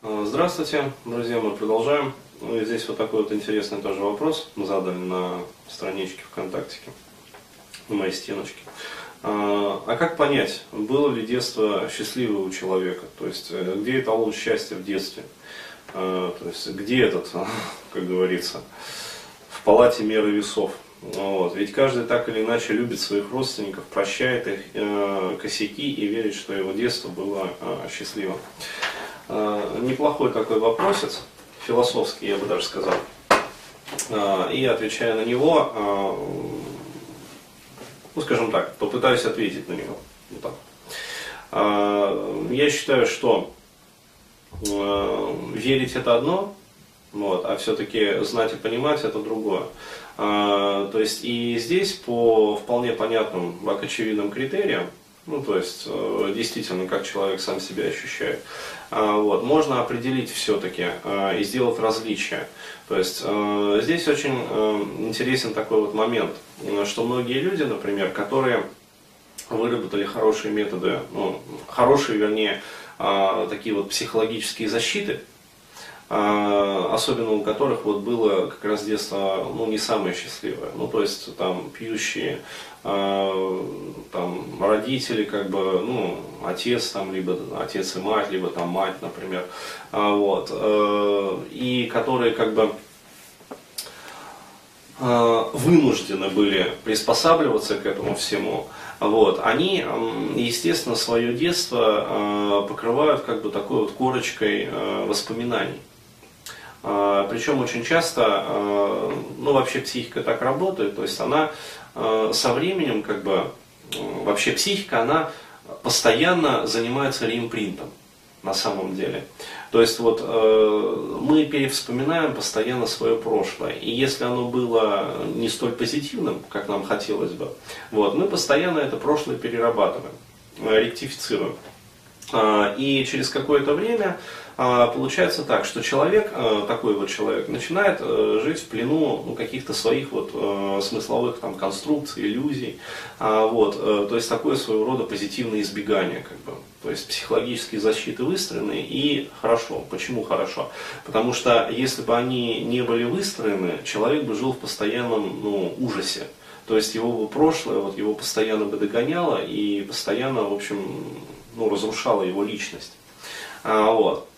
А, Здравствуйте, друзья, мы продолжаем. Ну и здесь вот такой вот интересный тоже вопрос мы задали на страничке ВКонтактике, на моей стеночке. А а как понять, было ли детство счастливое у человека? То есть, э, где эталон счастья в детстве? То есть, где этот, как говорится, в палате меры весов? Вот. Ведь каждый так или иначе любит своих родственников, прощает их э, косяки и верит, что его детство было э, счастливым. Э, неплохой такой вопросец, философский, я бы даже сказал. Э, и отвечая на него, э, ну, скажем так, попытаюсь ответить на него. Вот так. Я считаю, что верить это одно, вот, а все-таки знать и понимать это другое. То есть и здесь по вполне понятным, очевидным критериям, ну то есть э, действительно как человек сам себя ощущает, а, вот, можно определить все-таки и сделать различия. То есть э, здесь очень э, интересен такой вот момент, э, что многие люди, например, которые выработали хорошие методы, ну, хорошие, вернее, такие вот психологические защиты, особенно у которых вот было как раз детство ну, не самое счастливое. Ну, то есть там пьющие а, там, родители, как бы, ну, отец там, либо отец и мать, либо там мать, например, А, вот, э, и которые как бы э, вынуждены были приспосабливаться к этому всему, вот, они, естественно, свое детство э, покрывают как бы такой вот корочкой э, воспоминаний. А, Причем очень часто, э, ну вообще психика так работает, то есть она э, со временем как бы, вообще психика, она постоянно занимается реимпринтом на самом деле. То есть вот э, мы перевспоминаем постоянно свое прошлое. И если оно было не столь позитивным, как нам хотелось бы, вот, мы постоянно это прошлое перерабатываем, ректифицируем. А, И через какое-то время а, получается так, что человек, э, такой вот человек, начинает э, жить в плену ну, каких-то своих вот э, смысловых там, конструкций, иллюзий. А, Вот, э, то есть такое своего рода позитивное избегание. Как бы. То есть психологические защиты выстроены и хорошо. Почему хорошо? Потому что если бы они не были выстроены, человек бы жил в постоянном ну, ужасе. То есть его бы прошлое, вот его постоянно бы догоняло и постоянно, в общем, ну, разрушало его личность. А, вот.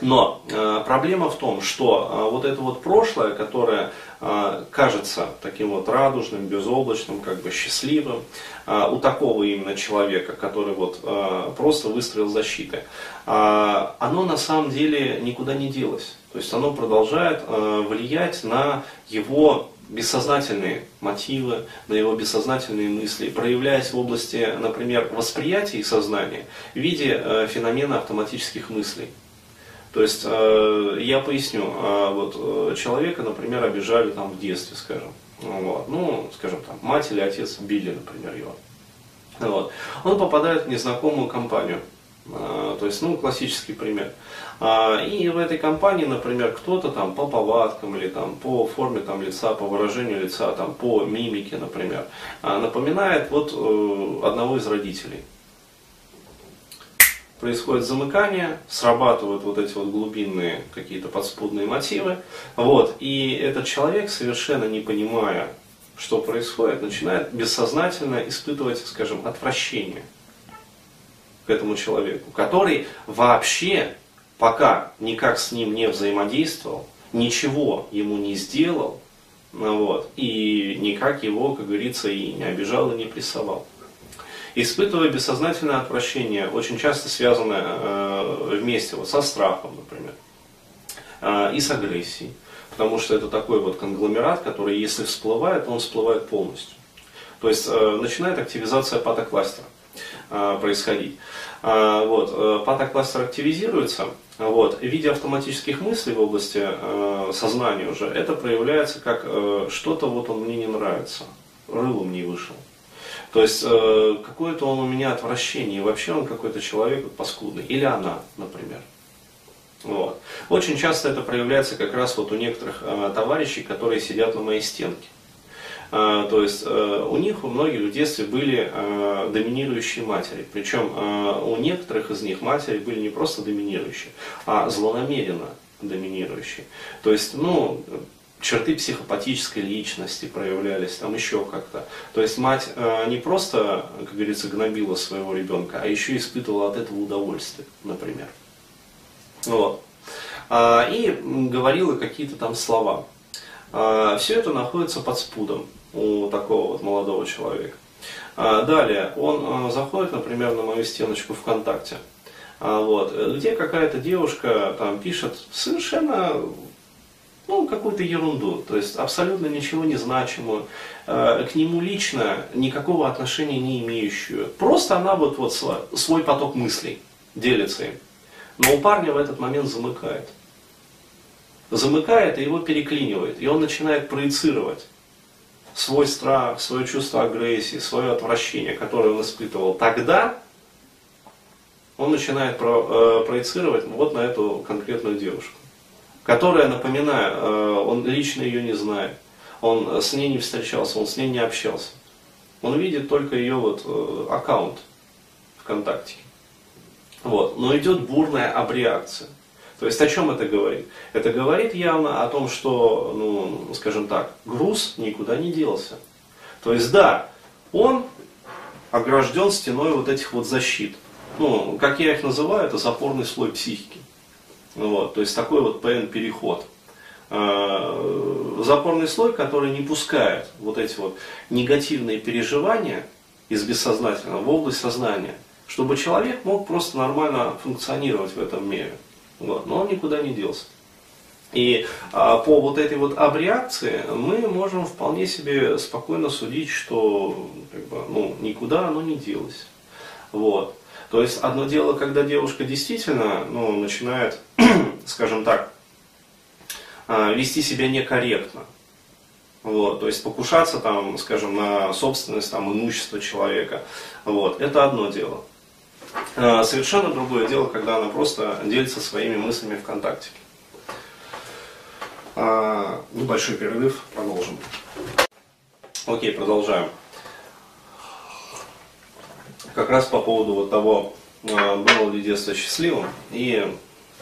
Но э, проблема в том, что э, вот это вот прошлое, которое кажется таким вот радужным, безоблачным, как бы счастливым, э, у такого именно человека, который вот э, просто выстроил защиты, оно на самом деле никуда не делось. То есть оно продолжает влиять на его бессознательные мотивы, на его бессознательные мысли, проявляясь в области, например, восприятия и сознания в виде феномена автоматических мыслей. То есть, э, я поясню, э, вот э, человека, например, обижали там в детстве, скажем. Вот. Ну, скажем там, мать или отец били, например, его. Вот. Он попадает в незнакомую компанию. А, То есть, ну, классический пример. А, И в этой компании, например, кто-то там по повадкам или там по форме там, лица, по выражению лица, там, по мимике, например, а, напоминает вот э, одного из родителей происходит замыкание, срабатывают вот эти вот глубинные какие-то подспудные мотивы, вот, и этот человек, совершенно не понимая, что происходит, начинает бессознательно испытывать, скажем, отвращение к этому человеку, который вообще пока никак с ним не взаимодействовал, ничего ему не сделал, ну вот, и никак его, как говорится, и не обижал, и не прессовал. Испытывая бессознательное отвращение, очень часто связанное э, вместе вот, со страхом, например, э, и с агрессией. Потому что это такой вот конгломерат, который, если всплывает, он всплывает полностью. То есть э, начинает активизация патокластера происходить. Вот, патокластер активизируется, вот, в виде автоматических мыслей в области сознания уже, это проявляется как что-то вот он мне не нравится, рылом не вышел. То есть э, какое-то он у меня отвращение, и вообще он какой-то человек паскудный, или она, например. Вот. Очень часто это проявляется как раз вот у некоторых э, товарищей, которые сидят на моей стенке. А, то есть э, у них у многих в детстве были э, доминирующие матери. Причем э, у некоторых из них матери были не просто доминирующие, а злонамеренно доминирующие. То есть, ну, черты психопатической личности проявлялись, там еще как-то. То есть мать не просто, как говорится, гнобила своего ребенка, а еще испытывала от этого удовольствие, например. Вот. А, и говорила какие-то там слова. А, Все это находится под спудом у такого вот молодого человека. А, далее, он заходит, например, на мою стеночку ВКонтакте, вот, где какая-то девушка там пишет совершенно ну, какую-то ерунду, то есть абсолютно ничего не значимую, к нему лично никакого отношения не имеющую. Просто она вот, вот свой поток мыслей делится им. Но у парня в этот момент замыкает. Замыкает и его переклинивает. И он начинает проецировать свой страх, свое чувство агрессии, свое отвращение, которое он испытывал тогда, он начинает про, э, проецировать вот на эту конкретную девушку, которая, напоминаю, э, он лично ее не знает, он с ней не встречался, он с ней не общался. Он видит только ее вот э, аккаунт ВКонтакте. Вот. Но идет бурная обреакция. То есть о чем это говорит? Это говорит явно о том, что, ну, скажем так, груз никуда не делся. То есть да, он огражден стеной вот этих вот защит. Ну, как я их называю, это запорный слой психики. Вот, то есть такой вот ПН-переход. А, запорный слой, который не пускает вот эти вот негативные переживания из бессознательного в область сознания чтобы человек мог просто нормально функционировать в этом мире. Вот. Но он никуда не делся. И а, по вот этой вот абреакции мы можем вполне себе спокойно судить, что как бы, ну, никуда оно не делось. Вот. То есть одно дело, когда девушка действительно ну, начинает, скажем так, а, вести себя некорректно. Вот, то есть покушаться там, скажем, на собственность, там, имущество человека. Вот, это одно дело. А, совершенно другое дело, когда она просто делится своими мыслями ВКонтакте. А, небольшой перерыв, продолжим. Окей, продолжаем. Как раз по поводу вот того, а, было ли детство счастливым и,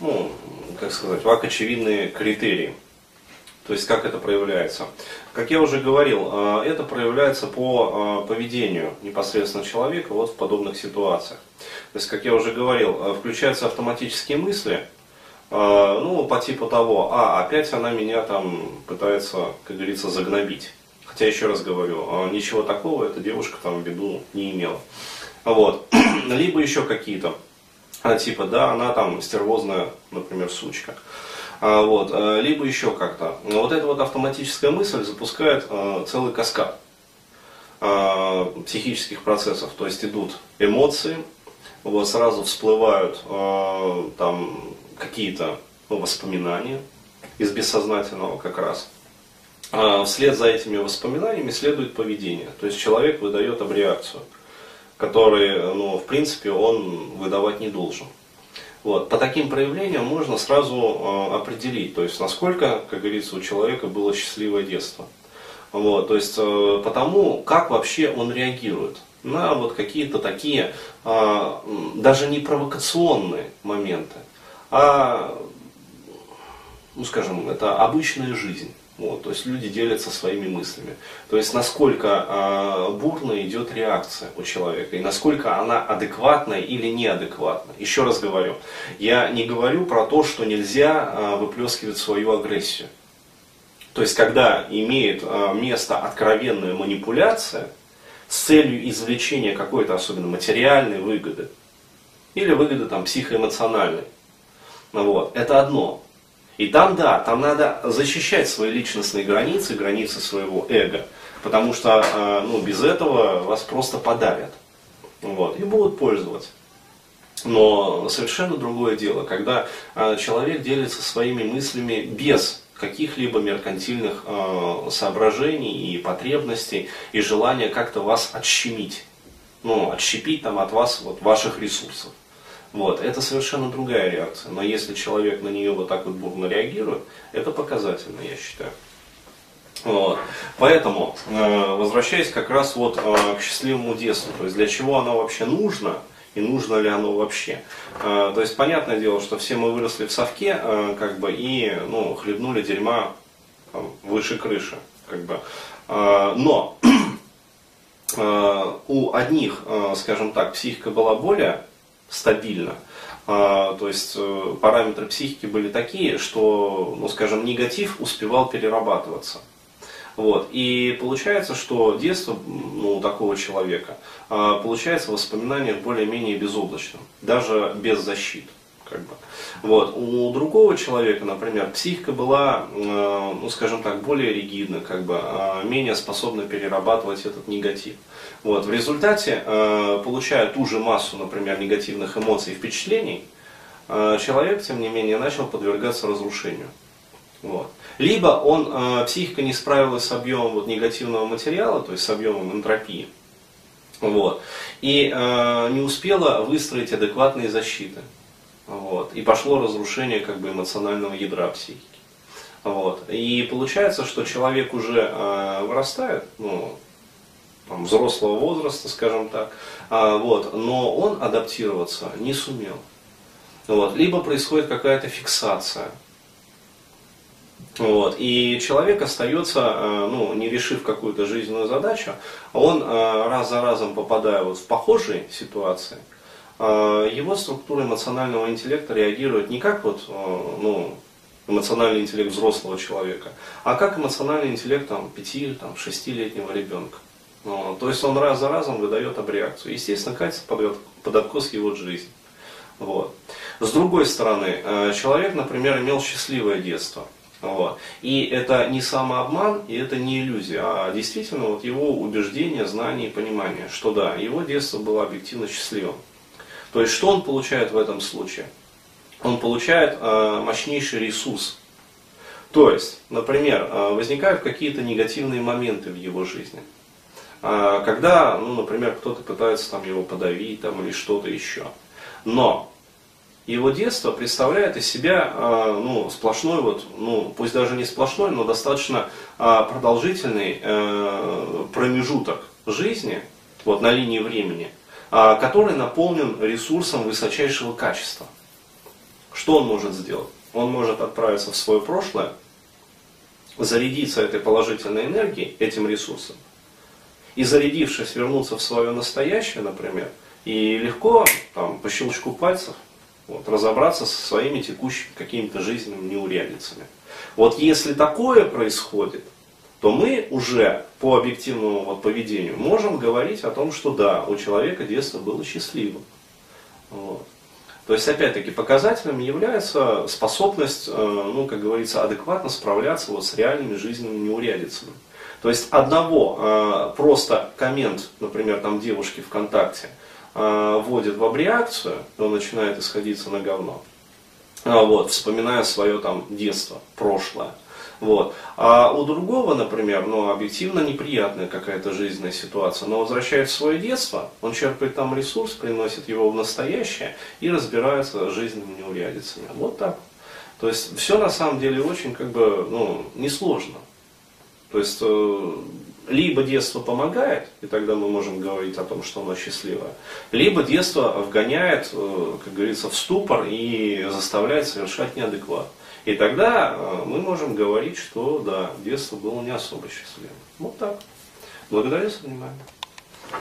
ну, как сказать, вак очевидные критерии. То есть как это проявляется. Как я уже говорил, это проявляется по поведению непосредственно человека вот в подобных ситуациях. То есть, как я уже говорил, э, включаются автоматические мысли, э, ну, по типу того, а, опять она меня там пытается, как говорится, загнобить. Хотя, еще раз говорю, э, ничего такого эта девушка там в виду не имела. Вот. Либо еще какие-то, типа, да, она там стервозная, например, сучка. Вот. Либо еще как-то. Вот эта вот автоматическая мысль запускает целый каскад психических процессов. То есть идут эмоции, вот сразу всплывают э, там какие-то воспоминания из бессознательного как раз. А вслед за этими воспоминаниями следует поведение. То есть человек выдает абреакцию, которую, ну, в принципе, он выдавать не должен. Вот. По таким проявлениям можно сразу э, определить, то есть насколько, как говорится, у человека было счастливое детство. Вот. То есть э, потому, как вообще он реагирует на вот какие-то такие, а, даже не провокационные моменты, а, ну скажем, это обычная жизнь. Вот, то есть люди делятся своими мыслями. То есть насколько э, бурно идет реакция у человека и насколько она адекватная или неадекватна. Еще раз говорю, я не говорю про то, что нельзя э, выплескивать свою агрессию. То есть когда имеет э, место откровенная манипуляция, с целью извлечения какой-то особенно материальной выгоды или выгоды там психоэмоциональной. Ну вот, это одно. И там, да, там надо защищать свои личностные границы, границы своего эго, потому что а, ну, без этого вас просто подавят. Вот, и будут пользоваться. Но совершенно другое дело, когда а, человек делится своими мыслями без каких-либо меркантильных э, соображений и потребностей и желания как-то вас отщемить. Ну, отщепить там от вас вот ваших ресурсов. Вот, это совершенно другая реакция. Но если человек на нее вот так вот бурно реагирует, это показательно, я считаю. Вот. Поэтому, э, возвращаясь как раз вот э, к счастливому детству, то есть для чего оно вообще нужно, и нужно ли оно вообще. Э, то есть понятное дело, что все мы выросли в совке, как бы, и ну, хлебнули дерьма выше крыши. Как бы. Но у одних, скажем так, психика была более стабильна, то есть параметры психики были такие, что, ну скажем, негатив успевал перерабатываться. Вот. И получается, что детство ну, у такого человека а, получается воспоминание более-менее безоблачным, даже без защит. Как бы. вот. У другого человека, например, психика была, э, ну, скажем так, более ригидна, как бы, э, менее способна перерабатывать этот негатив. Вот. В результате, э, получая ту же массу, например, негативных эмоций и впечатлений, э, человек, тем не менее, начал подвергаться разрушению. Вот. Либо он, психика не справилась с объемом вот, негативного материала, то есть с объемом энтропии, вот, и не успела выстроить адекватные защиты. Вот, и пошло разрушение как бы, эмоционального ядра психики. Вот. И получается, что человек уже э, вырастает, ну, там, взрослого возраста, скажем так, а, вот, но он адаптироваться не сумел. Вот. Либо происходит какая-то фиксация, вот. И человек остается, э, ну, не решив какую-то жизненную задачу, он э, раз за разом попадая вот в похожие ситуации, э, его структура эмоционального интеллекта реагирует не как вот, ну, эмоциональный интеллект взрослого человека, а как эмоциональный интеллект там, 5-6-летнего ребенка. Ну, то есть он раз за разом выдает обреакцию. Естественно, катится под, под откос его жизни. Вот. С другой стороны, человек, например, имел счастливое детство – вот. И это не самообман, и это не иллюзия, а действительно вот его убеждение, знание и понимание, что да, его детство было объективно счастливым. То есть что он получает в этом случае? Он получает э, мощнейший ресурс. То есть, например, э, возникают какие-то негативные моменты в его жизни. Э, когда, ну, например, кто-то пытается там, его подавить там, или что-то еще. Но его детство представляет из себя а, ну, сплошной, вот, ну, пусть даже не сплошной, но достаточно а, продолжительный э, промежуток жизни вот, на линии времени, который наполнен ресурсом высочайшего качества. Что он может сделать? Он может отправиться в свое прошлое, зарядиться этой положительной энергией, этим ресурсом, и зарядившись вернуться в свое настоящее, например, и легко, там, по щелчку пальцев, вот, разобраться со своими текущими какими-то жизненными неурядицами. Вот если такое происходит, то мы уже по объективному вот, поведению можем говорить о том, что да, у человека детство было счастливым. Вот. То есть, опять-таки, показателем является способность, э, ну, как говорится, адекватно справляться вот с реальными жизненными неурядицами. То есть, одного э, просто коммент, например, там девушки ВКонтакте, э, вводит в абреакцию, то начинает исходиться на говно. А, вот, вспоминая свое там детство, прошлое. Вот. А у другого, например, ну, объективно неприятная какая-то жизненная ситуация, но возвращает в свое детство, он черпает там ресурс, приносит его в настоящее и разбирается с жизненными неурядицами. Вот так. То есть все на самом деле очень как бы, ну, несложно. То есть э, либо детство помогает, и тогда мы можем говорить о том, что оно счастливое, либо детство вгоняет, э, как говорится, в ступор и заставляет совершать неадекват. И тогда э, мы можем говорить, что да, детство было не особо счастливым. Вот так. Благодарю за внимание.